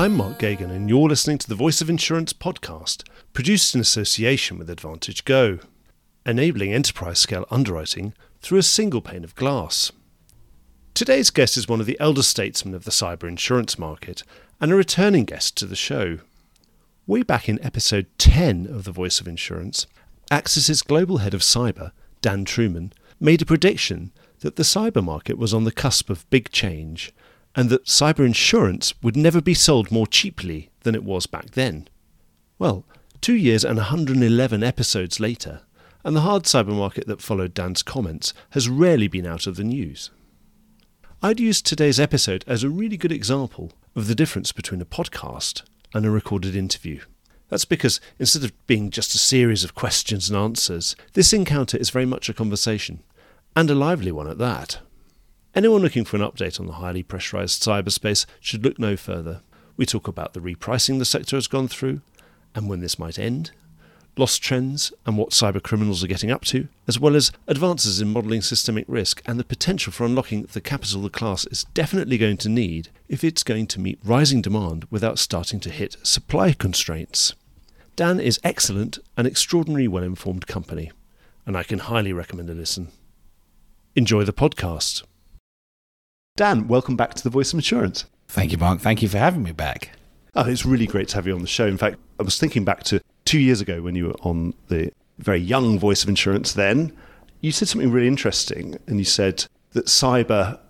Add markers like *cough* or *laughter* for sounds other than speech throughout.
I'm Mark Geoghegan, and you're listening to the Voice of Insurance podcast, produced in association with AdvantageGo, enabling enterprise scale underwriting through a single pane of glass. Today's guest is one of the elder statesmen of the cyber insurance market and a returning guest to the show. Way back in episode 10 of The Voice of Insurance, Axis's global head of cyber, Dan Trueman, made a prediction that the cyber market was on the cusp of big change and that cyber insurance would never be sold more cheaply than it was back then. Well, two years and 111 episodes later, and the hard cyber market that followed Dan's comments has rarely been out of the news. I'd use today's episode as a really good example of the difference between a podcast and a recorded interview. That's because instead of being just a series of questions and answers, this encounter is very much a conversation, and a lively one at that. Anyone looking for an update on the highly pressurized cyberspace should look no further. We talk about the repricing the sector has gone through and when this might end, lost trends and what cyber criminals are getting up to, as well as advances in modelling systemic risk and the potential for unlocking the capital the class is definitely going to need if it's going to meet rising demand without starting to hit supply constraints. Dan is excellent and extraordinarily well informed company, and I can highly recommend a listen. Enjoy the podcast. Dan, welcome back to the Voice of Insurance. Thank you, Mark. Thank you for having me back. Oh, it's really great to have you on the show. In fact, I was thinking back to two years ago when you were on the very young Voice of Insurance then. You said something really interesting, and you said that cyber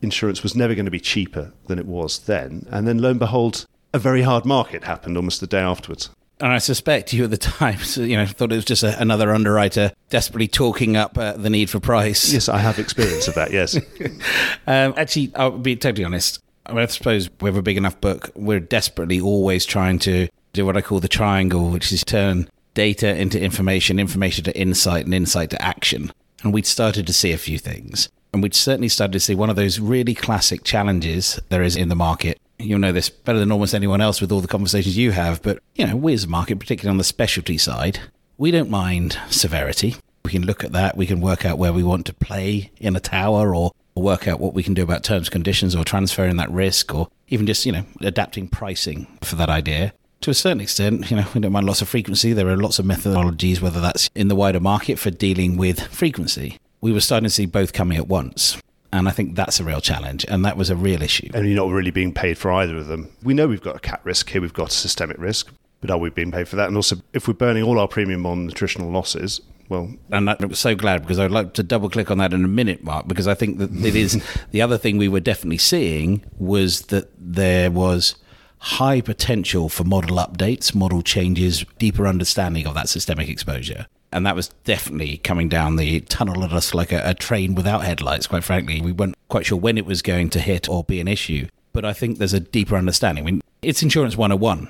insurance was never going to be cheaper than it was then. And then lo and behold, a very hard market happened almost the day afterwards. And I suspect you at the *laughs* time, you know, thought it was just a, another underwriter desperately talking up uh, the need for price. Yes, I have experience of that. Yes. *laughs* um, actually, I'll be totally honest. I, mean, I suppose we have a big enough book. We're desperately always trying to do what I call the triangle, which is turn data into information, information to insight, and insight to action. And we'd started to see a few things. And we'd certainly started to see one of those really classic challenges there is in the market you'll know this better than almost anyone else with all the conversations you have, but you know, we as a market, particularly on the specialty side, we don't mind severity. We can look at that. We can work out where we want to play in a tower or work out what we can do about terms, conditions, or transferring that risk, or even just, you know, adapting pricing for that idea. To a certain extent, you know, we don't mind lots of frequency. There are lots of methodologies, whether that's in the wider market for dealing with frequency. We were starting to see both coming at once. And I think that's a real challenge. And that was a real issue. And you're not really being paid for either of them. We know we've got a cat risk here, we've got a systemic risk, but are we being paid for that? And also, if we're burning all our premium on attritional losses, well, and I was so glad because I'd like to double click on that in a minute, Mark, because I think that it is *laughs* the other thing we were definitely seeing was that there was high potential for model updates, model changes, deeper understanding of that systemic exposure and that was definitely coming down the tunnel at us like a, a, train without headlights, quite frankly. We weren't quite sure when it was going to hit or be an issue. But I think there's a deeper understanding. I mean, it's Insurance 101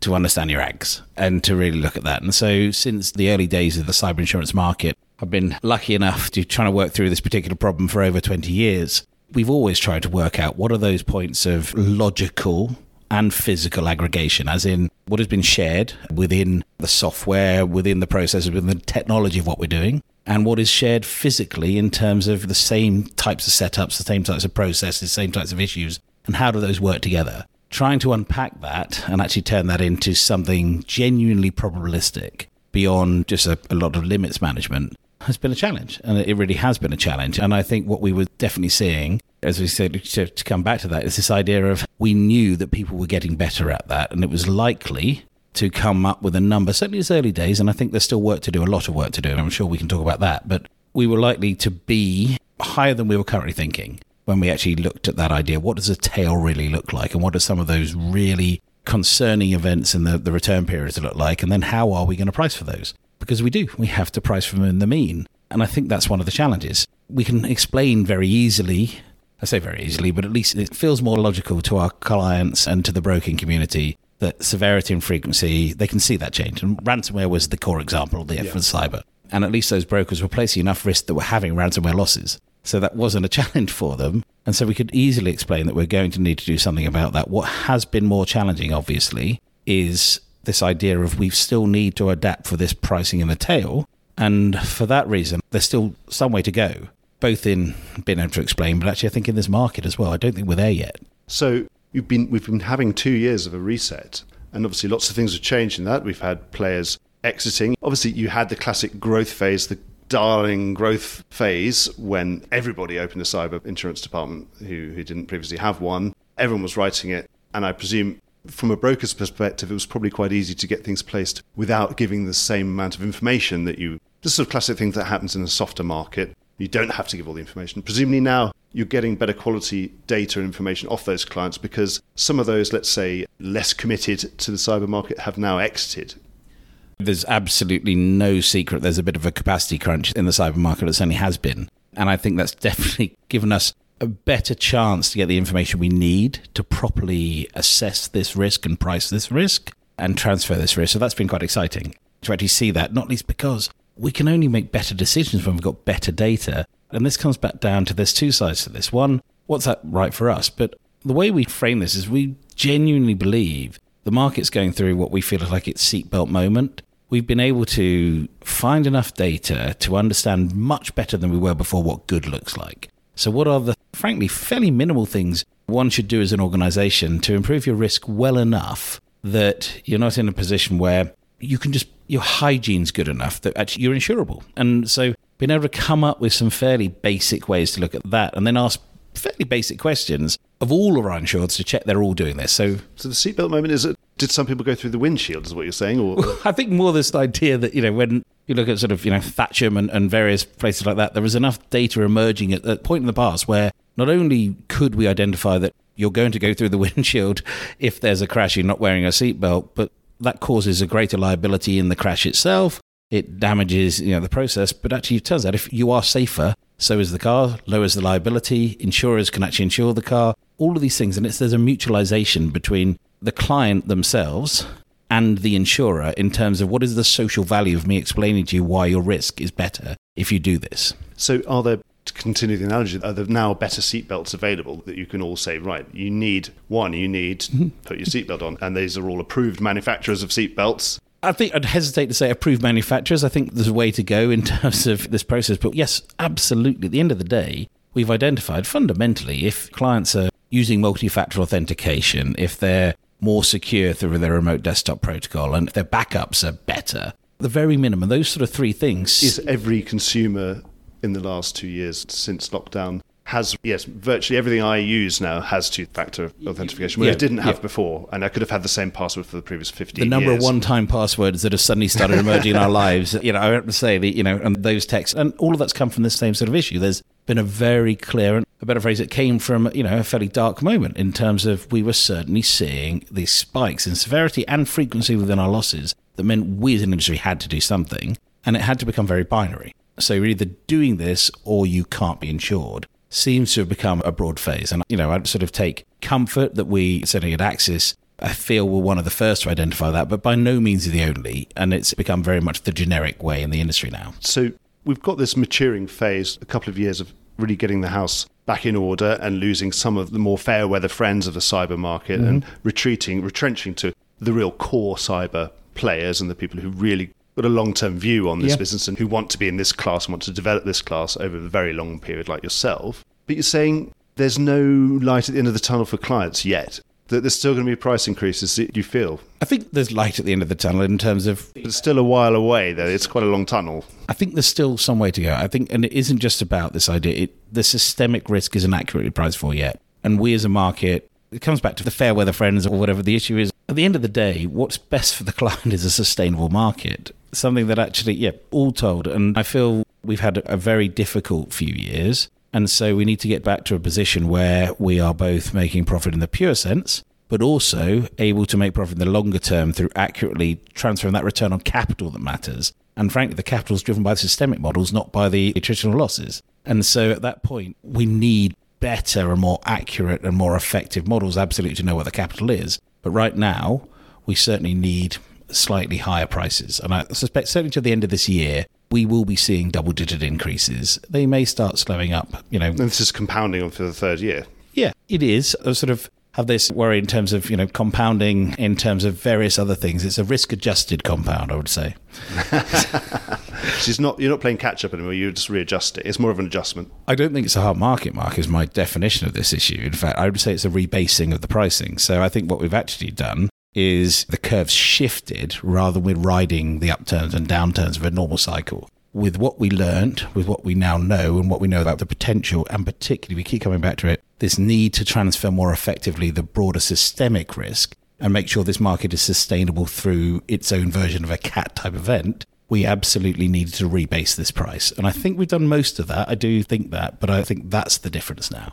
to understand your ags and to really look at that. And so, since the early days of the cyber insurance market, I've been lucky enough to try to work through this particular problem for over 20 years. We've always tried to work out what are those points of logical and physical aggregation, as in what has been shared within the software, within the processes, within the technology of what we're doing, and what is shared physically in terms of the same types of setups, the same types of processes, same types of issues, and how do those work together. Trying to unpack that and actually turn that into something genuinely probabilistic beyond just a, a lot of limits management has been a challenge. And it really has been a challenge. And I think what we were definitely seeing as we said, to, to come back to that, is this idea of we knew that people were getting better at that, and it was likely to come up with a number. Certainly, it's early days, and I think there's still work to do, a lot of work to do, and I'm sure we can talk about that. But we were likely to be higher than we were currently thinking when we actually looked at that idea. What does a tail really look like, and what are some of those really concerning events in the, the return periods look like, and then how are we going to price for those? Because we do, we have to price for them in the mean. And I think that's one of the challenges. We can explain very easily I say very easily, but at least it feels more logical to our clients and to the broking community that severity and frequency, they can see that change. And ransomware was the core example there yeah. for cyber. And at least those brokers were placing enough risk that we're having ransomware losses. So that wasn't a *laughs* challenge for them. And so we could easily explain that we're going to need to do something about that. What has been more challenging, obviously, is this idea of we still need to adapt for this pricing in the tail. And for that reason, there's still some way to go both in being able to explain, but actually, I think in this market as well. I don't think we're there yet. So we've been we've been having two years of a reset, and obviously lots of things have changed in that. We've had players exiting. Obviously, you had the classic growth phase, the darling growth phase when everybody opened a cyber insurance department who, who didn't previously have one. Everyone was writing it, and I presume from a broker's perspective, it was probably quite easy to get things placed without giving the same amount of information that you. This sort of classic thing that happens in a softer market. You don't have to give all the information. Presumably now you're getting better quality data and information off those clients because some of those, let's say, less committed to the cyber market have now exited. There's absolutely no secret there's a bit of a capacity crunch in the cyber market. It certainly has been. And I think that's *laughs* definitely given us a better chance to get the information we need to properly assess this risk and price this risk and transfer this risk. So that's been quite exciting to actually see that, not least because we can only make better decisions when we've got better data. And this comes back down to there's two sides to this. One, what's that right for us? But the way we frame this is we genuinely believe the market's going through what we feel like its seatbelt moment. We've been able to find enough data to understand much better than we were before what good looks like. So, what are the, frankly, fairly minimal things one should do as an organization to improve your risk well enough that you're not in a position where you can just your hygiene's good enough that actually you're insurable. And so being able to come up with some fairly basic ways to look at that and then ask fairly basic questions of all of our insureds to check they're all doing this. So, so the seatbelt moment is it? Did some people go through the windshield? Is what you're saying? Or *laughs* I think more this idea that you know when you look at sort of you know Thatcham and, and various places like that, there was enough data emerging at that point in the past where not only could we identify that you're going to go through the *laughs* windshield if there's a crash, you're not wearing a seatbelt, but that causes a greater liability in the crash itself. It damages you know the process, but actually it turns out if you are safer, so is the car, lowers the liability. Insurers can actually insure the car. All of these things, and it's there's a mutualization between the client themselves and the insurer in terms of what is the social value of me explaining to you why your risk is better if you do this. So, are there to continue the analogy, are there now better seatbelts available that you can all say, right, you need one, you need to mm-hmm. put your seatbelt on, and these are all approved manufacturers of seatbelts. I think I'd hesitate to say approved manufacturers. I think there's a way to go in *laughs* terms of this process. But yes, absolutely. At the end of the day, we've identified fundamentally if clients are using multi factor authentication, if they're more secure through their remote desktop protocol, and if their backups are better, the very minimum, those sort of three things. Is every consumer in the last two years since lockdown has yes virtually everything I use now has two-factor authentication, which yeah, I didn't have yeah. before, and I could have had the same password for the previous fifteen. The number years. of one-time passwords that have suddenly started emerging in our *laughs* lives, you know, I have to say that you know, and those texts, and all of that's come from the same sort of issue. There's been a very clear and a better phrase it came from you know a fairly dark moment in terms of we were certainly seeing these spikes in severity and frequency within our losses that meant we as an industry had to do something, and it had to become very binary. So you're either doing this or you can't be insured seems to have become a broad phase. And, you know, I sort of take comfort that we, certainly at Axis, I feel we're one of the first to identify that, but by no means the only. And it's become very much the generic way in the industry now. So we've got this maturing phase, a couple of years of really getting the house back in order and losing some of the more fair weather friends of the cyber market mm-hmm. and retreating, retrenching to the real core cyber players and the people who really got a long term view on this yeah. business and who want to be in this class and want to develop this class over a very long period, like yourself. But you're saying there's no light at the end of the tunnel for clients yet. That there's still going to be price increases. Do you feel? I think there's light at the end of the tunnel in terms of. But it's still a while away, though. It's quite a long tunnel. I think there's still some way to go. I think, and it isn't just about this idea. It, the systemic risk isn't accurately priced for yet, and we as a market, it comes back to the fair weather friends or whatever the issue is. At the end of the day, what's best for the *laughs* client is a sustainable market something that actually, yeah, all told. And I feel we've had a very difficult few years. And so we need to get back to a position where we are both making profit in the pure sense, but also able to make profit in the longer term through accurately transferring that return on capital that matters. And frankly, the capital is driven by the systemic models, not by the attritional losses. And so at that point, we need better and more accurate and more effective models, absolutely, to know what the capital is. But right now, we certainly need slightly higher prices. And I suspect certainly to the end of this year, we will be seeing double digit increases. They may start slowing up, you know. And this is compounding on for the third year. Yeah, it is. A sort of have this worry in terms of you know compounding in terms of various other things. It's a risk adjusted compound, I would say. *laughs* Not. You're not playing catch up anymore. You just readjust it. It's more of an adjustment. I don't think it's a hard market. Mark is my definition of this issue. In fact, I would say it's a rebasing of the pricing. So I think what we've actually done is the curve's shifted rather than we're riding the upturns and downturns of a normal cycle. With what we learned, with what we now know, and what we know about the potential, and particularly, we keep coming back to it, this need to transfer more effectively the broader systemic risk and make sure this market is sustainable through its own version of a cat type event, we absolutely needed to rebase this price. And I think we've done most of that. I do think that, but I think that's the difference now.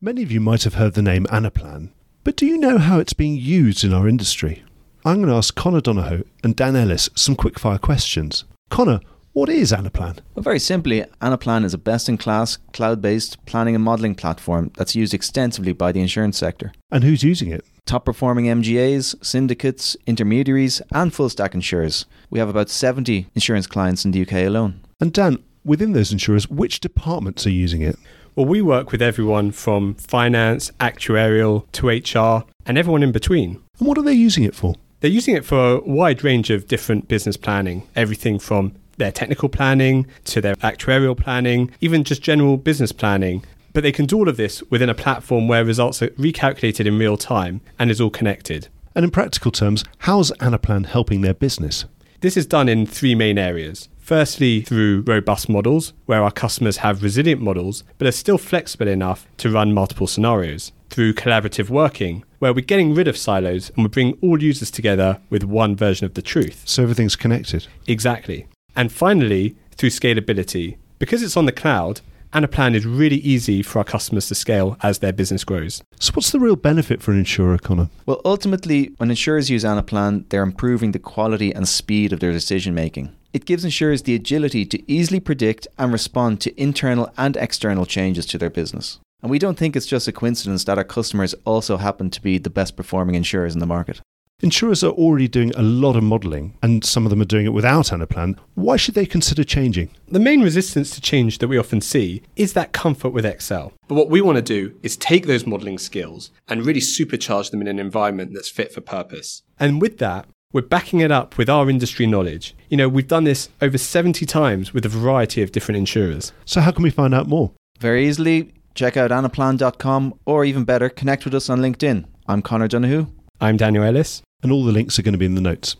Many of you might have heard the name Anaplan, but do you know how it's being used in our industry? I'm going to ask Conor Donohoe and Dan Ellis some quickfire questions. Conor, what is Anaplan? Well, very simply, Anaplan is a best in class, cloud based planning and modelling platform that's used extensively by the insurance sector. And who's using it? Top performing MGAs, syndicates, intermediaries, and full stack insurers. We have about 70 insurance clients in the UK alone. And Dan, within those insurers, which departments are using it? Well, we work with everyone from finance, actuarial to HR, and everyone in between. And what are they using it for? They're using it for a wide range of different business planning, everything from their technical planning to their actuarial planning, even just general business planning. But they can do all of this within a platform where results are recalculated in real time and is all connected. And in practical terms, how's Anaplan helping their business? This is done in three main areas. Firstly, through robust models, where our customers have resilient models, but are still flexible enough to run multiple scenarios. Through collaborative working, where we're getting rid of silos and we bring all users together with one version of the truth. So everything's connected. Exactly. And finally, through scalability. Because it's on the cloud, Anaplan is really easy for our customers to scale as their business grows. So, what's the real benefit for an insurer, Conor? Well, ultimately, when insurers use Anaplan, they're improving the quality and speed of their decision making. It gives insurers the agility to easily predict and respond to internal and external changes to their business. And we don't think it's just a coincidence that our customers also happen to be the best performing insurers in the market. Insurers are already doing a lot of modelling, and some of them are doing it without Anaplan. Why should they consider changing? The main resistance to change that we often see is that comfort with Excel. But what we want to do is take those modelling skills and really supercharge them in an environment that's fit for purpose. And with that, we're backing it up with our industry knowledge. You know, we've done this over 70 times with a variety of different insurers. So, how can we find out more? Very easily, check out anaplan.com or even better, connect with us on LinkedIn. I'm Conor Donohoe. I'm Daniel Ellis and all the links are going to be in the notes.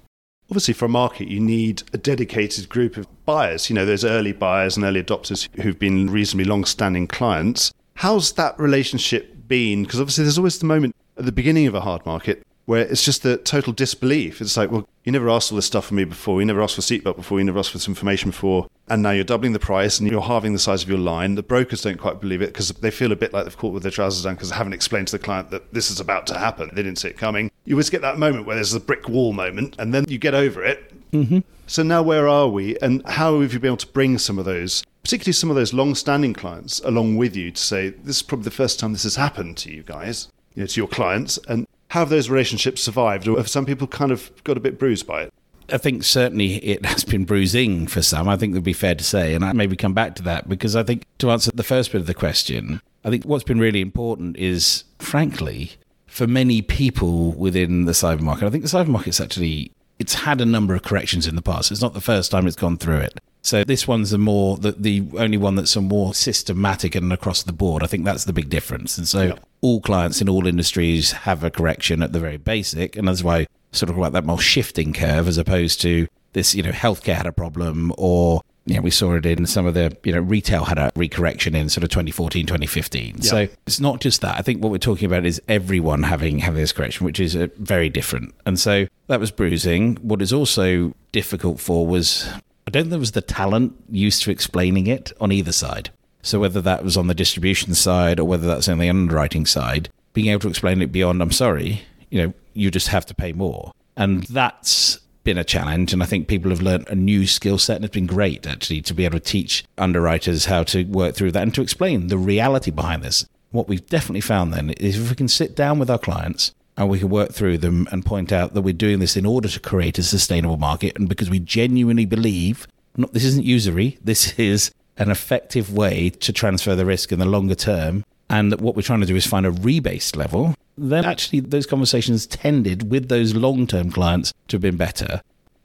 Obviously, for a market, you need a dedicated group of buyers. You know, those early buyers and early adopters who've been reasonably long standing clients. How's that relationship been? Because obviously, there's always the moment at the beginning of a hard market where it's just the total disbelief. It's like, well, you never asked all this stuff from me before. You never asked for seatbelt before. You never asked for this information before. And now you're doubling the price and you're halving the size of your line. The brokers don't quite believe it because they feel a bit like they've caught with their trousers down because they haven't explained to the client that this is about to happen. They didn't see it coming. You always get that moment where there's a brick wall moment and then you get over it. Mm-hmm. So now where are we and how have you been able to bring some of those, particularly some of those long-standing clients along with you to say, this is probably the first time this has happened to you guys, you know, to your clients and how have those relationships survived, or have some people kind of got a bit bruised by it? I think certainly it has been bruising for some. I think it would be fair to say, and I maybe come back to that because I think to answer the first bit of the question, I think what's been really important is, frankly, for many people within the cyber market, I think the cyber market's actually it's had a number of corrections in the past. It's not the first time it's gone through it. So this one's the more the, the only one that's a more systematic and across the board. I think that's the big difference. And so yeah. all clients in all industries have a correction at the very basic, and that's why sort of like that more shifting curve as opposed to this. You know, healthcare had a problem, or you know, we saw it in some of the, you know, retail had a recorrection in sort of 2014, 2015. Yeah. So it's not just that. I think what we're talking about is everyone having, having this correction, which is uh, very different. And so that was bruising. What is also difficult for was, I don't think there was the talent used to explaining it on either side. So whether that was on the distribution side or whether that's on the underwriting side, being able to explain it beyond, I'm sorry, you know, you just have to pay more. And mm. that's been a challenge, and I think people have learned a new skill set, and it's been great actually to be able to teach underwriters how to work through that and to explain the reality behind this. What we've definitely found then is if we can sit down with our clients and we can work through them and point out that we're doing this in order to create a sustainable market, and because we genuinely believe not, this isn't usury, this *laughs* is an effective way to transfer the risk in the longer term, and that what we're trying to do is find a rebased level then actually those conversations tended with those long term clients to have been better.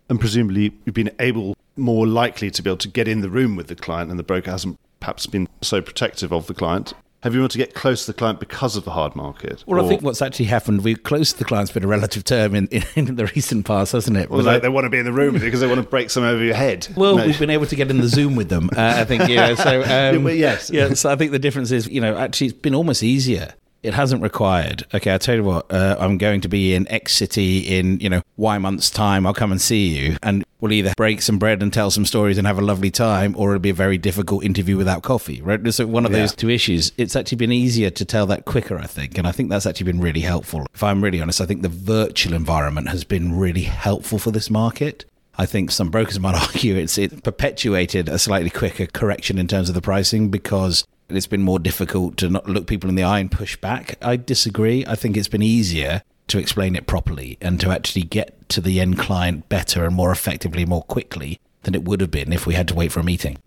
And presumably, you've been able, more likely to be able to get in the room with the client, and the broker hasn't perhaps been so protective of the client. Have you able to get close to the client because of the hard market? Well, Or- I think what's actually happened, we're close to the client's been a relative term in, in, in the recent past, hasn't it? Well, I- they, want to be in the room with you because they want to break some over your head. Well, No. we've been able to get in the Zoom with them. Uh, I think, you know, so *laughs* um, well, yes. yeah. So I think the difference is, you know, actually, it's been almost easier. It hasn't required. Okay, I'll tell you what. Uh, I'm going to be in X city in you know Y months time. I'll come and see you, and we'll either break some bread and tell some stories and have a lovely time, or it'll be a very difficult interview without coffee. Right? So one of Yeah. those two issues. It's actually been easier to tell that quicker, I think, and I think that's actually been really helpful. If I'm really honest, I think the virtual environment has been really helpful for this market. I think some brokers *laughs* might argue it's it perpetuated a slightly quicker correction in terms of the pricing because it's been more difficult to not look people in the eye and push back. I disagree. I think it's been easier to explain it properly and to actually get to the end client better and more effectively, more quickly than it would have been if we had to wait for a meeting.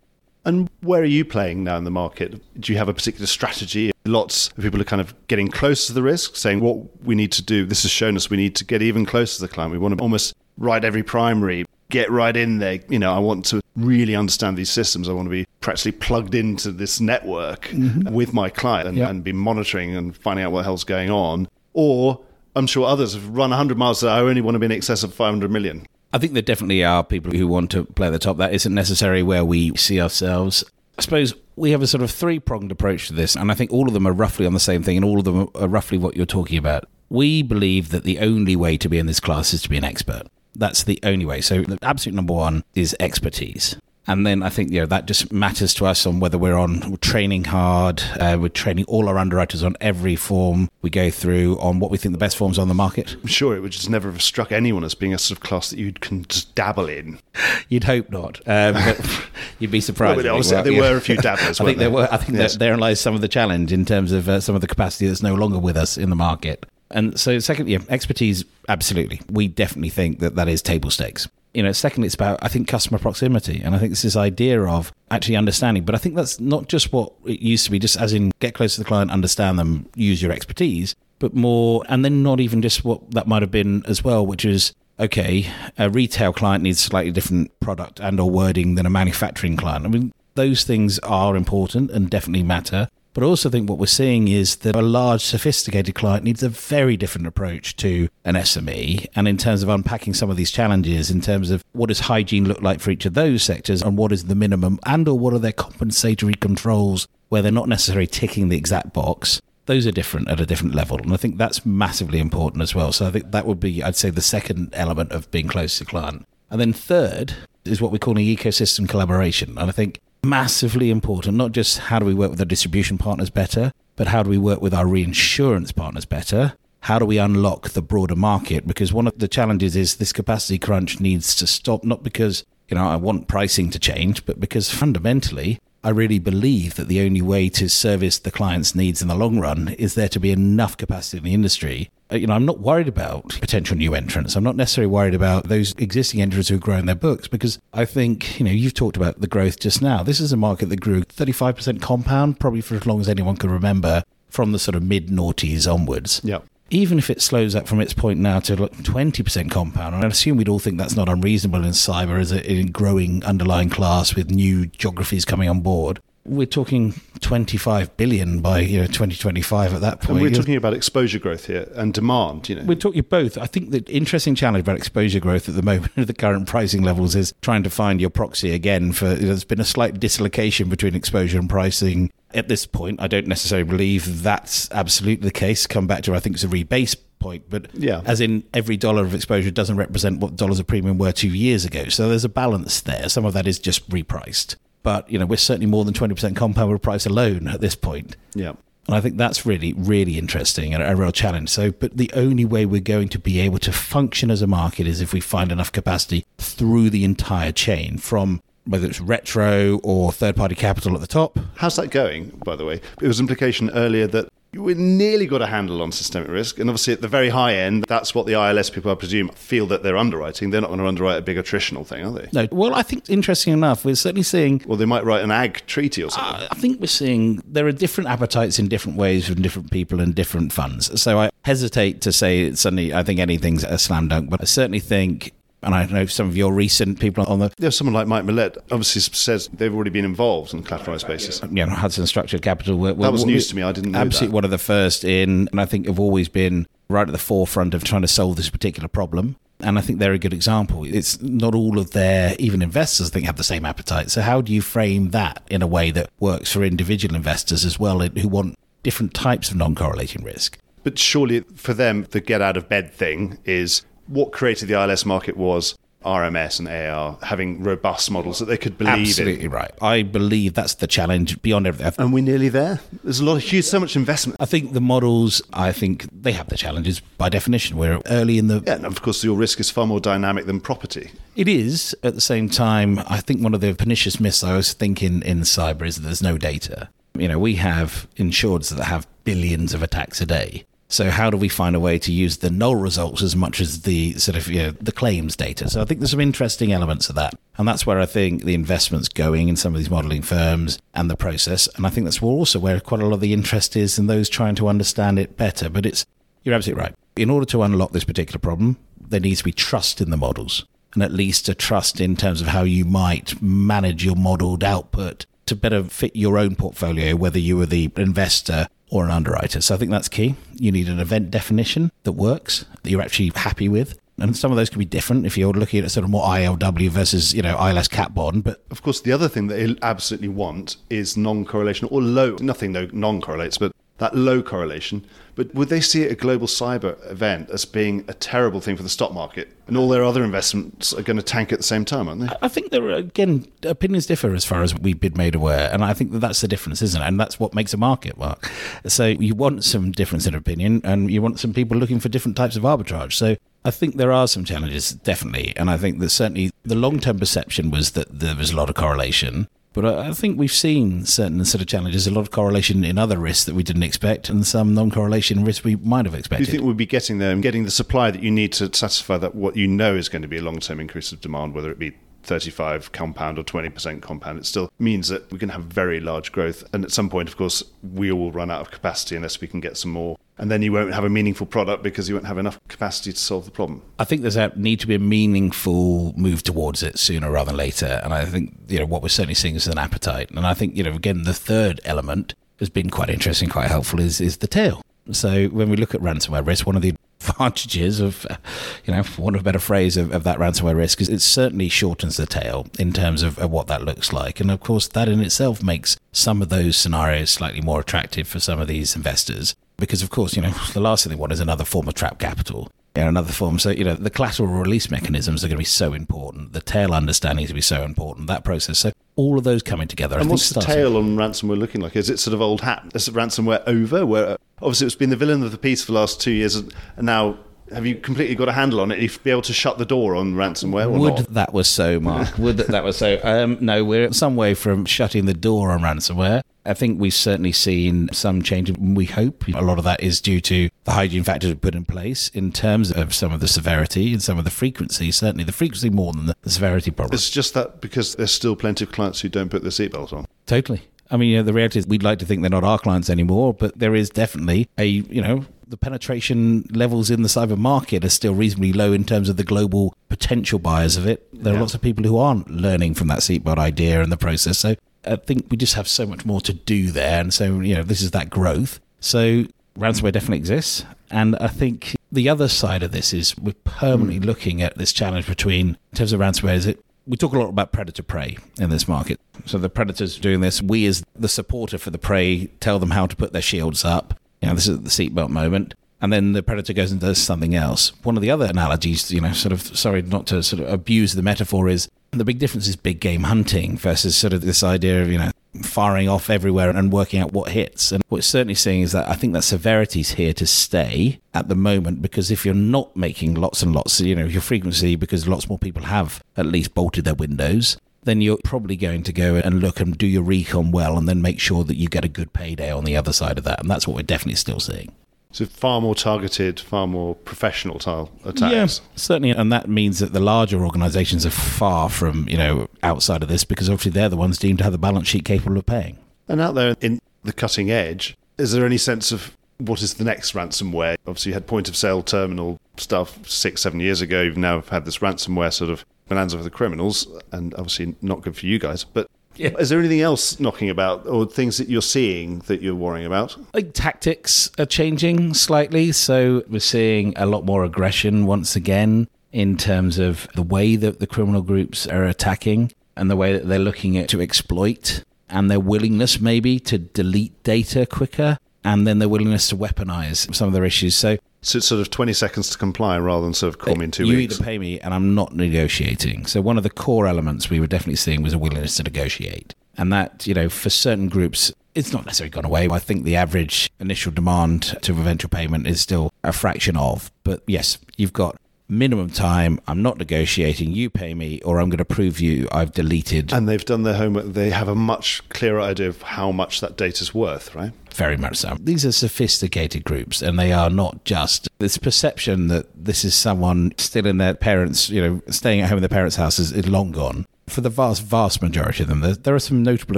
And where are you playing now in the market? Do you have a particular strategy? Lots of people are kind of getting close to the risk, saying what we need to do. This has shown us we need to get even closer to the client. We want to almost write every primary, get right in there. You know, I want to really understand these systems. I want to be practically plugged into this network mm-hmm. with my client and, Yeah. and be monitoring and finding out what the hell's going on. Or I'm sure others have run 100 miles. So I only want to be in excess of 500 million. I think there definitely are people who want to play at the top. That isn't necessarily where we see ourselves. I suppose we have a sort of three pronged approach to this, and I think all of them are roughly on the same thing, and all of them are roughly what you're talking about. We believe that the only way to be in this class is to be an expert. That's the only way. So, the absolute number one is expertise. And then I think you know that just matters to us on whether we're on we're training hard. Uh, we're training all our underwriters on every form we go through on what we think the best forms on the market. I'm sure it would just never have struck anyone as being a sort of class that you can just dabble in. *laughs* You'd hope not. Um, but *laughs* you'd be surprised. Well, but obviously Well, there yeah. were a few dabblers, *laughs* I think there there? were. I think Yes. that therein lies some of the challenge in terms of uh, some of the capacity that's no longer with us in the market. And so, secondly, yeah, expertise. Absolutely, we definitely think that that is table stakes. You know, secondly, it's about I think customer proximity, and I think it's this idea of actually understanding. But I think that's not just what it used to be, just as in get close to the client, understand them, use your expertise, but more, and then not even just what that might have been as well, which is okay, a retail client needs slightly different product and or wording than a manufacturing client. I mean, those things are important and definitely matter. But I also think what we're seeing is that a large, sophisticated client needs a very different approach to an SME. And in terms of unpacking some of these challenges, in terms of what does hygiene look like for each of those sectors, and what is the minimum, and or what are their compensatory controls where they're not necessarily ticking the exact box, those are different at a different level. And I think that's massively important as well. So I think that would be, I'd say, the second element of being close to client. And then third is what we call an ecosystem collaboration. And I think massively important, not just how do we work with our distribution partners better, but how do we work with our reinsurance partners better? How do we unlock the broader market? Because one of the challenges is this capacity crunch needs to stop, not because, you know, I want pricing to change, but because fundamentally, I really believe that the only way to service the client's needs in the long run is there to be enough capacity in the industry. Uh, You know, I'm not worried about potential new entrants. I'm not necessarily worried about those existing entrants who are growing their books because I think, you know, you've talked about the growth just now. This is a market that grew 35% compound, probably for as long as anyone can remember, from the sort of mid noughties onwards Yeah. even if it slows up from its point now to like 20% compound, and I assume we'd all think that's not unreasonable in cyber as a, a growing underlying class with new geographies coming on board. We're talking 25 billion by you know 2025 at that And point. we're talking about exposure growth here and demand, you know. We're talking both. I think the interesting challenge about exposure growth at the *laughs* moment at the current pricing levels is trying to find your proxy again. For there's been a slight dislocation between exposure and pricing at this point. I don't necessarily believe that's absolutely the case. Come back to I think it's a rebase point, but Yeah. as in every dollar of exposure doesn't represent what dollars of premium were two years ago. So there's a balance there. Some of that is just repriced. But you know we're certainly more than 20% compound with price alone at this point. yeah. And I think that's really, really interesting and a real challenge. So, but the only way we're going to be able to function as a market is if we find enough capacity through the entire chain from whether it's retro or third party capital at the top. How's that going, by the way? It was implication earlier that we nearly got a handle on systemic risk. And obviously, at the very high end, that's what the ILS people, I presume, feel that they're underwriting. They're not going to underwrite a big attritional thing, are they? No, well, I think interesting enough, we're certainly seeing. Well, they might write an ag treaty or something. Uh, I think we're seeing there are different appetites in different ways from different people and different funds. So I hesitate to say suddenly I think anything's a slam dunk, but I certainly think and I know some of your recent people on the. There's someone like Mike Millette obviously says they've already been involved on a collateralized basis. You know, Hudson Structured Capital. Were, that was news to me. I didn't know Absolutely that. one of the first in, and I think have always been right at the forefront of trying to solve this particular problem. And I think they're a good example. It's not all of their, even investors, I think, have the same appetite. So, how do you frame that in a way that works for individual investors as well who want different types of non correlating risk? But surely for them, the get out of bed thing is what created the ILS market was RMS and AIR having robust models that they could believe Absolutely in. right. I believe that's the challenge beyond everything. And we're nearly there. There's a lot of huge, so much investment. I think the models, I think they have the challenges by definition. We're early in the. Yeah, and of course, your risk is far more dynamic than property. It is. At the same time, I think one of the pernicious myths I was thinking in cyber is that there's no data. You know, we have insureds that have billions of attacks a day. So how do we find a way to use the null results as much as the sort of you know, the claims data? So I think there's some interesting elements of that, and that's where I think the investment's going in some of these modelling firms and the process. And I think that's also where quite a lot of the interest is in those trying to understand it better. But it's you're absolutely right. In order to unlock this particular problem, there needs to be trust in the models, and at least a trust in terms of how you might manage your modelled output to better fit your own portfolio, whether you were the investor or an underwriter. So I think that's key. You need an event definition that works, that you're actually happy with. And some of those can be different if you're looking at a sort of more ILW versus, you know, ILS cat bond. But of course, the other thing that they absolutely want is non-correlation or low. Nothing though non-correlates, but that low correlation. But would they see a global cyber event as being a terrible thing for the stock market? And all their other investments are going to tank at the same time, aren't they? I think there are, again, opinions differ as far as we've been made aware. And I think that that's the difference, isn't it? And that's what makes a market work. So you want some difference in opinion and you want some people looking for different types of arbitrage. So I think there are some challenges, definitely. And I think that certainly the long term perception was that there was a lot of correlation. But I think we've seen certain sort of challenges, a lot of correlation in other risks that we didn't expect, and some non-correlation risks we might have expected. Do you think we'll be getting there and getting the supply that you need to satisfy that what you know is going to be a long-term increase of demand, whether it be 35 compound or 20% compound, it still means that we can have very large growth. And at some point, of course, we will run out of capacity unless we can get some more. And then you won't have a meaningful product because you won't have enough capacity to solve the problem. I think there's a need to be a meaningful move towards it sooner rather than later. And I think, you know, what we're certainly seeing is an appetite. And I think, you know, again, the third element has been quite interesting, quite helpful is, is the tail. So when we look at ransomware risk, one of the advantages of, uh, you know, want of a better phrase, of, of that ransomware risk is it certainly shortens the tail in terms of, of what that looks like. And of course, that in itself makes some of those scenarios slightly more attractive for some of these investors. Because, of course, you know, *laughs* the last thing they want is another form of trap capital. Know, another form. So, you know, the collateral release mechanisms are going to be so important. The tail understanding is going to be so important. That process. So, all of those coming together. And I what's the tale on ransomware looking like? Is it sort of old hat? Is ransomware over? Where uh, obviously it's been the villain of the piece for the last two years, and now have you completely got a handle on it? You'd be able to shut the door on ransomware or Would not? that was so, Mark? *laughs* Would that, that was so? Um, no, we're some way from shutting the door on ransomware. I think we've certainly seen some change. We hope a lot of that is due to the hygiene factors we put in place in terms of some of the severity and some of the frequency. Certainly, the frequency more than the, the severity problem. It's just that because there's still plenty of clients who don't put their seatbelt on. Totally. I mean, you know, the reality is we'd like to think they're not our clients anymore, but there is definitely a, you know, the penetration levels in the cyber market are still reasonably low in terms of the global potential buyers of it. There are lots of people who aren't learning from that seatbelt idea and the process. So I think we just have so much more to do there. And so, you know, this is that growth. So ransomware definitely exists. And I think the other side of this is we're permanently hmm. looking at this challenge between, in terms of ransomware, is it we talk a lot about predator prey in this market. So the predators are doing this. We, as the supporter for the prey, tell them how to put their shields up. You know, this is the seatbelt moment. And then the predator goes and does something else. One of the other analogies, you know, sort of, sorry not to sort of abuse the metaphor, is the big difference is big game hunting versus sort of this idea of, you know, firing off everywhere and working out what hits. And what we're certainly seeing is that I think that severity is here to stay at the moment because if you're not making lots and lots, you know, your frequency, because lots more people have at least bolted their windows, then you're probably going to go and look and do your recon well and then make sure that you get a good payday on the other side of that. And that's what we're definitely still seeing. So far more targeted, far more professional style attacks. Yeah, certainly, and that means that the larger organisations are far from you know outside of this because obviously they're the ones deemed to have the balance sheet capable of paying. And out there in the cutting edge, is there any sense of what is the next ransomware? Obviously, you had point of sale terminal stuff six, seven years ago. You've now had this ransomware sort of bonanza for the criminals, and obviously not good for you guys. But yeah. Is there anything else knocking about or things that you're seeing that you're worrying about? Like tactics are changing slightly. So we're seeing a lot more aggression once again in terms of the way that the criminal groups are attacking and the way that they're looking at to exploit and their willingness maybe to delete data quicker and then their willingness to weaponize some of their issues. So so it's sort of 20 seconds to comply rather than sort of call me in two you weeks. either pay me and I'm not negotiating. So one of the core elements we were definitely seeing was a willingness to negotiate. And that, you know, for certain groups, it's not necessarily gone away. I think the average initial demand to eventual payment is still a fraction of. But yes, you've got minimum time. I'm not negotiating. You pay me, or I'm going to prove you I've deleted. And they've done their homework. They have a much clearer idea of how much that data's worth, right? Very much so. These are sophisticated groups, and they are not just this perception that this is someone still in their parents, you know, staying at home in their parents' house is, is long gone. For the vast, vast majority of them, there, there, are some notable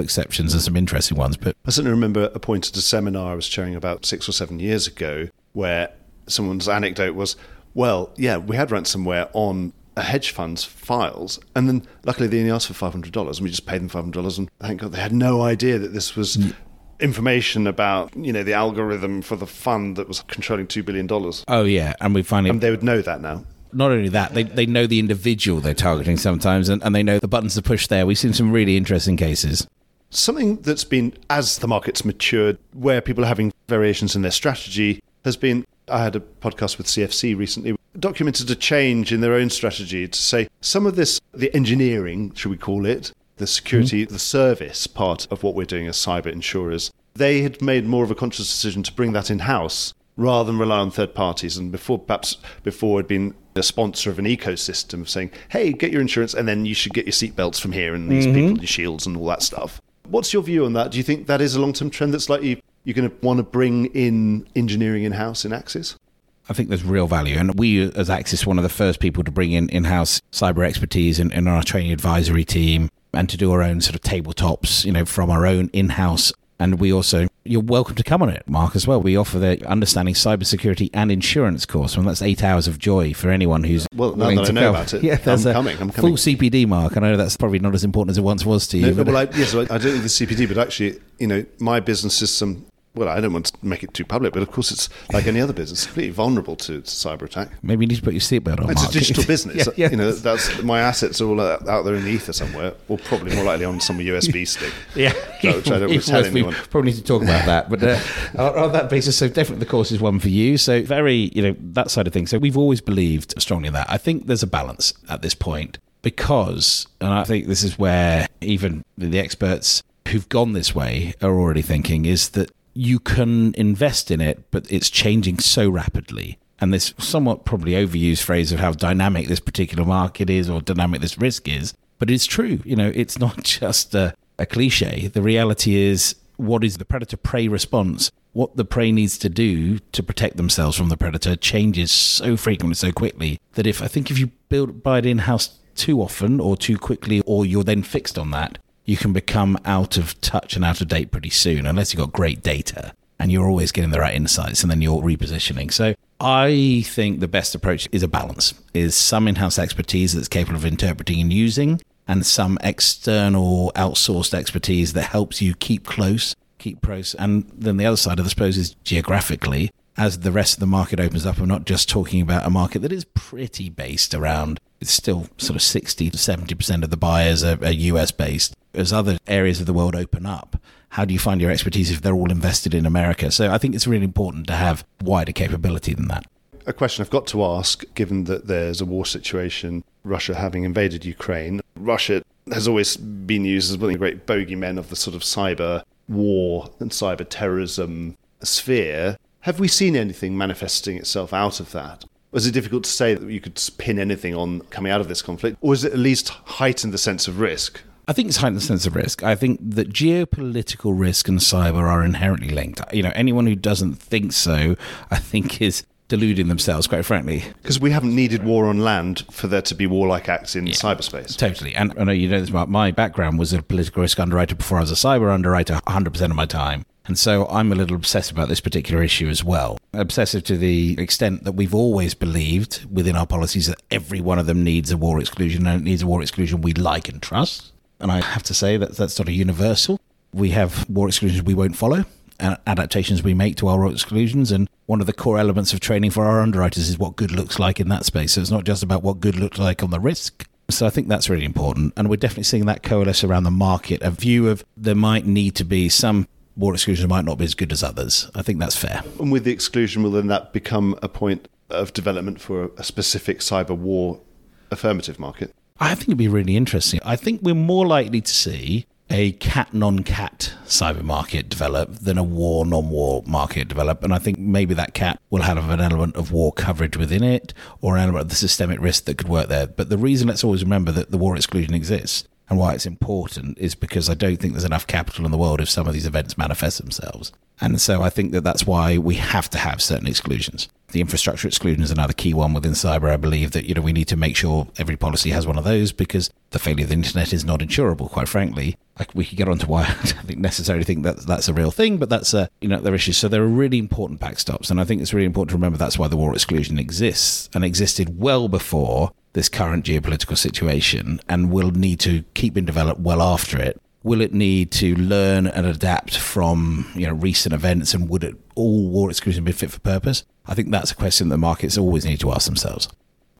exceptions and some interesting ones. But I certainly remember a point at a seminar I was chairing about six or seven years ago, where someone's anecdote was, well, yeah, we had ransomware on a hedge fund's files, and then luckily they only asked for five hundred dollars, and we just paid them five hundred dollars, and thank God they had no idea that this was. Information about you know the algorithm for the fund that was controlling two billion dollars. Oh yeah, and we finally and they would know that now not only that, they, they know the individual they're targeting sometimes, and, and they know the buttons to push there. We've seen some really interesting cases. Something that's been, as the market's matured, where people are having variations in their strategy, has been I had a podcast with CFC recently, documented a change in their own strategy to say some of this, the engineering, should we call it, the security, mm-hmm. the service part of what we're doing as cyber insurers, they had made more of a conscious decision to bring that in house rather than rely on third parties. And before, perhaps before, had been a sponsor of an ecosystem of saying, hey, get your insurance and then you should get your seatbelts from here and these mm-hmm. people, your shields and all that stuff. What's your view on that? Do you think that is a long term trend that's likely you're going to want to bring in engineering in house in Axis? I think there's real value. And we, as Axis, one of the first people to bring in in house cyber expertise in, in our training advisory team and to do our own sort of tabletops, you know, from our own in house and we also, you're welcome to come on it, Mark, as well. We offer the Understanding Cybersecurity and Insurance course, and that's eight hours of joy for anyone who's. Well, now that I know about it, yeah, there's I'm coming. I'm coming. Full CPD, Mark. I know that's probably not as important as it once was to you. No, well, I, yes, I, I don't need the CPD, but actually, you know, my business system well, I don't want to make it too public, but of course, it's like any other business, completely vulnerable to, to cyber attack. Maybe you need to put your seatbelt on. It's Mark. a digital *laughs* business. yeah, yeah. You know, that's my assets are all out there in the ether somewhere, or probably more likely on some USB *laughs* stick. yeah, which I don't *laughs* tell anyone. We probably need to talk about that. But uh, on that basis, so definitely the course is one for you. So very, you know, that side of things. So we've always believed strongly in that. I think there's a balance at this point because, and I think this is where even the experts who've gone this way are already thinking is that you can invest in it, but it's changing so rapidly. And this somewhat probably overused phrase of how dynamic this particular market is or dynamic this risk is, but it's true. You know, it's not *laughs* just a, a cliche. The reality is what is the predator prey response? What the prey needs to do to protect themselves from the predator changes so frequently, so quickly that if I think if you build buy it in house too often or too quickly, or you're then fixed on that, you can become out of touch and out of date pretty soon unless you've got great data and you're always getting the right insights and then you're repositioning. So I think the best approach is a balance, is some in-house expertise that's capable of interpreting and using and some external outsourced expertise that helps you keep close, keep close. And then the other side, of I suppose, is geographically as the rest of the market opens up, I'm not just talking about a market that is pretty based around, it's still sort of 60 to 70% of the buyers are, are US based. As other areas of the world open up, how do you find your expertise if they're all invested in America? So I think it's really important to have wider capability than that. A question I've got to ask, given that there's a war situation, Russia having invaded Ukraine, Russia has always been used as one of the great bogeymen of the sort of cyber war and cyber terrorism sphere. Have we seen anything manifesting itself out of that? Was it difficult to say that you could pin anything on coming out of this conflict, or is it at least heightened the sense of risk? I think it's heightened the sense of risk. I think that geopolitical risk and cyber are inherently linked. You know, anyone who doesn't think so, I think is deluding themselves, quite frankly. Because we haven't needed war on land for there to be warlike acts in cyberspace. Totally. And I know you know this about my background was a political risk underwriter before I was a cyber underwriter 100% of my time. And so I'm a little obsessive about this particular issue as well. Obsessive to the extent that we've always believed within our policies that every one of them needs a war exclusion and it needs a war exclusion we like and trust. And I have to say that that's sort of universal. We have war exclusions we won't follow and adaptations we make to our war exclusions. And one of the core elements of training for our underwriters is what good looks like in that space. So it's not just about what good looks like on the risk. So I think that's really important. And we're definitely seeing that coalesce around the market, a view of there might need to be some war exclusions might not be as good as others. I think that's fair. And with the exclusion, will then that become a point of development for a specific cyber war affirmative market? I think it'd be really interesting. I think we're more likely to see a cat non cat cyber market develop than a war non war market develop. And I think maybe that cat will have an element of war coverage within it or an element of the systemic risk that could work there. But the reason let's always remember that the war exclusion exists and why it's important is because I don't think there's enough capital in the world if some of these events manifest themselves. And so I think that that's why we have to have certain exclusions. The infrastructure exclusion is another key one within cyber. I believe that you know we need to make sure every policy has one of those because the failure of the internet is not insurable. Quite frankly, like we could get onto why *laughs* I don't necessarily think that that's a real thing, but that's a you know their issues. So there are really important backstops, and I think it's really important to remember that's why the war exclusion exists and existed well before this current geopolitical situation, and will need to keep being developed well after it will it need to learn and adapt from you know recent events and would it all war exclusion be fit for purpose? I think that's a question that markets always need to ask themselves.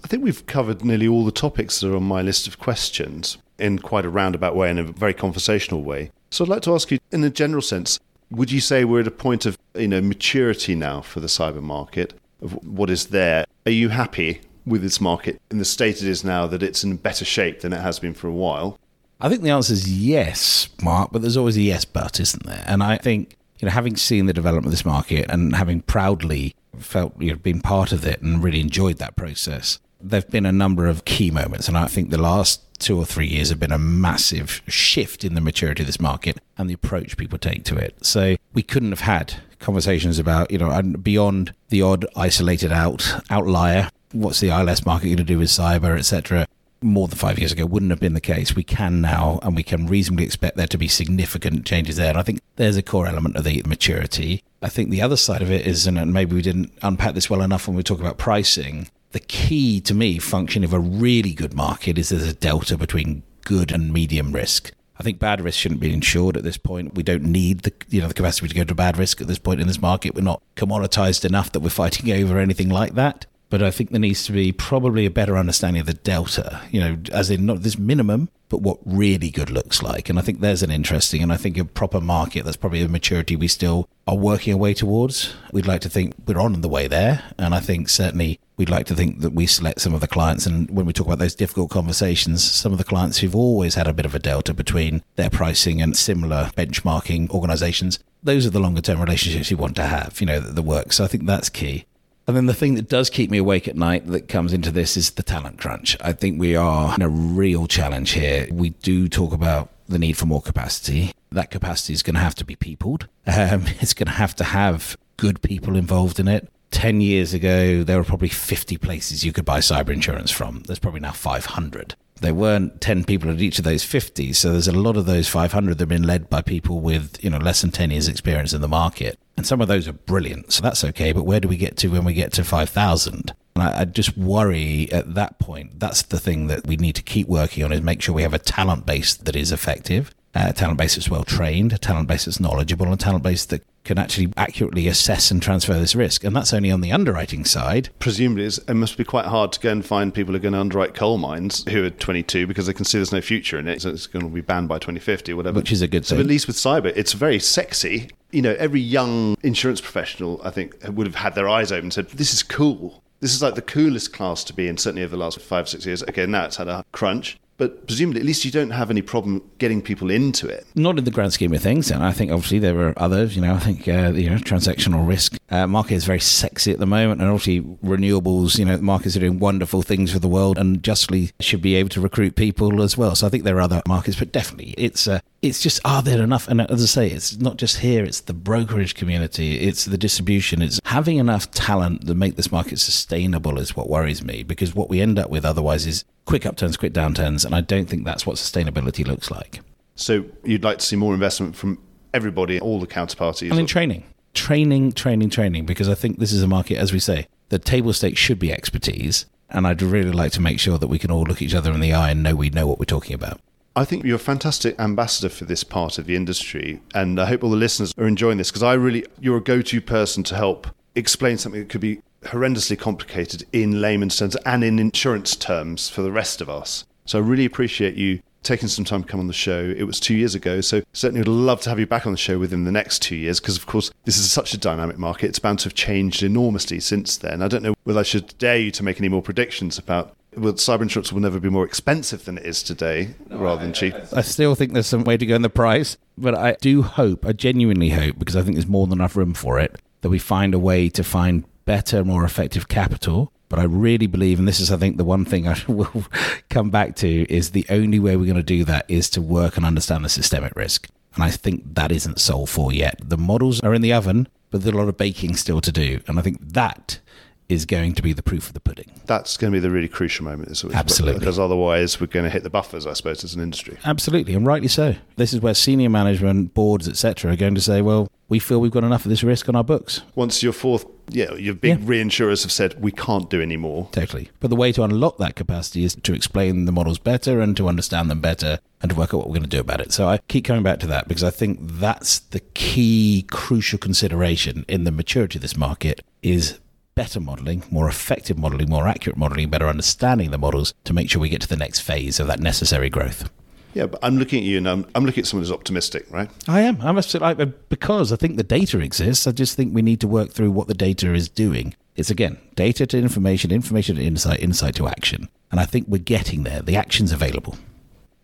I think we've covered nearly all the topics that are on my list of questions in quite a roundabout way in a very conversational way. So i'd like to ask you in a general sense would you say we're at a point of you know maturity now for the cyber market? Of what is there? Are you happy with this market in the state it is now that it's in better shape than it has been for a while I think the answer is yes, Mark, but there's always a yes but, isn't there? And I think, you know, having seen the development of this market and having proudly felt, you know, been part of it and really enjoyed that process, there have been a number of key moments. And I think the last two or three years have been a massive shift in the maturity of this market and the approach people take to it. So we couldn't have had conversations about, you know, and beyond the odd isolated out outlier. What's the ILS market going to do with cyber, etc.? More than five years ago wouldn't have been the case. We can now, and we can reasonably expect there to be significant changes there. And I think there's a core element of the maturity. I think the other side of it is, and maybe we didn't unpack this well enough when we talk about pricing. The key to me function of a really good market is there's a delta between good and medium risk. I think bad risk shouldn't be insured at this point. We don't need the you know the capacity to go to bad risk at this point in this market. We're not commoditized enough that we're *laughs* fighting over anything like that but I think there needs to be probably a better understanding of the delta, you know, as in not this minimum, but what really good looks like. And I think there's an interesting, and I think a proper market that's probably a maturity we still are working our way towards. We'd like to think we're on the way there. And I think certainly we'd like to think that we select some of the clients. And when we talk about those difficult conversations, some of the clients who've always had a bit of a delta between their pricing and similar benchmarking organizations, those are the longer term relationships you want to have, you know, the work. So I think that's key. And then the thing that does keep me awake at night that comes into this is the talent crunch. I think we are in a real challenge here. We do talk about the need for more capacity. That capacity is going to have to be peopled. Um, *laughs* it's going to have to have good people involved in it. 10 years ago, there were probably 50 places you could buy cyber insurance from. There's probably now 500 there weren't 10 people at each of those 50 so there's a lot of those 500 that have been led by people with you know less than 10 years experience in the market and some of those are brilliant so that's okay but where do we get to when we get to 5000 and I, I just worry at that point that's the thing that we need to keep working on is make sure we have a talent base that is effective a talent base that's well trained, a talent base that's knowledgeable, a talent base that can actually accurately assess and transfer this risk. And that's only on the underwriting side. Presumably, it must be quite hard to go and find people who are going to underwrite coal mines who are 22 because they can see there's no future in it. So it's going to be banned by 2050 or whatever. Which is a good so thing. at least with cyber, it's very sexy. You know, every young insurance professional, I think, would have had their eyes open and said, this is cool. This is like the coolest class to be in, certainly over the last five, six years. Okay, now it's had a crunch but presumably at least you don't have any problem getting people into it. Not in the grand scheme of things, and I think obviously there are others. You know, I think uh, you know transactional risk uh, market is very sexy at the moment, and obviously renewables. You know, markets are doing wonderful things for the world, and justly should be able to recruit people as well. So I think there are other markets, but definitely it's uh, it's just are there enough? And as I say, it's not just here; it's the brokerage community, it's the distribution, it's having enough talent to make this market sustainable is what worries me. Because what we end up with otherwise is quick upturns, quick downturns, and I don't think that's what sustainability looks like. So you'd like to see more investment from everybody, all the counterparties. And in training, training, training, training, because I think this is a market, as we say, the table stakes should be expertise. And I'd really like to make sure that we can all look each other in the eye and know we know what we're talking about. I think you're a fantastic ambassador for this part of the industry, and I hope all the listeners are enjoying this because I really, you're a go to person to help explain something that could be horrendously complicated in layman's terms and in insurance terms for the rest of us. So I really appreciate you taking some time to come on the show. It was two years ago, so certainly would love to have you back on the show within the next two years because, of course, this is such a dynamic market. It's bound to have changed enormously since then. I don't know whether I should dare you to make any more predictions about well, cyber insurance will never be more expensive than it is today, no, rather than cheap. I still think there's some way to go in the price, but I do hope, I genuinely hope, because I think there's more than enough room for it, that we find a way to find better, more effective capital. But I really believe, and this is, I think, the one thing I *laughs* will come back to, is the only way we're going to do that is to work and understand the systemic risk. And I think that isn't solved for yet. The models are in the oven, but there's a lot of baking still to do. And I think that is going to be the proof of the pudding. That's going to be the really crucial moment. Is Absolutely. Because otherwise, we're going to hit the buffers, I suppose, as an industry. Absolutely, and rightly so. This is where senior management, boards, etc., are going to say, well, we feel we've got enough of this risk on our books. Once your fourth, yeah, your big yeah. reinsurers have said we can't do any more. Totally. But the way to unlock that capacity is to explain the models better and to understand them better and to work out what we're going to do about it. So I keep coming back to that because I think that's the key crucial consideration in the maturity of this market is better modeling, more effective modeling, more accurate modeling, better understanding the models to make sure we get to the next phase of that necessary growth. Yeah, but I'm looking at you and I'm, I'm looking at someone who's optimistic, right? I am. I must like because I think the data exists. I just think we need to work through what the data is doing. It's again data to information, information to insight, insight to action, and I think we're getting there. The action's available.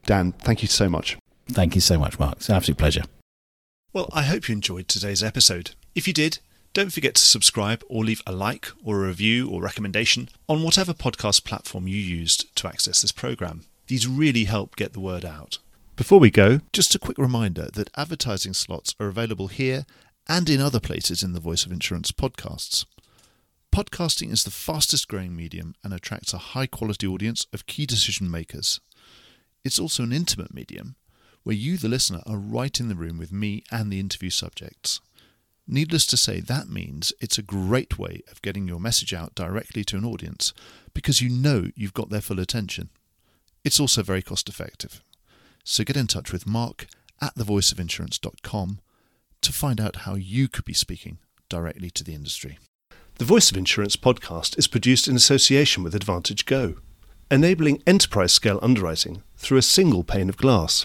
Dan, thank you so much. Thank you so much, Mark. It's an absolute pleasure. Well, I hope you enjoyed today's episode. If you did, don't forget to subscribe or leave a like or a review or recommendation on whatever podcast platform you used to access this program. These really help get the word out. Before we go, just a quick reminder that advertising slots are available here and in other places in the Voice of Insurance podcasts. Podcasting is the fastest growing medium and attracts a high quality audience of key decision makers. It's also an intimate medium where you, the listener, are right in the room with me and the interview subjects. Needless to say, that means it's a great way of getting your message out directly to an audience because you know you've got their full attention. It's also very cost effective. So get in touch with Mark at thevoiceofinsurance.com to find out how you could be speaking directly to the industry. The Voice of Insurance podcast is produced in association with AdvantageGo, enabling enterprise scale underwriting through a single pane of glass.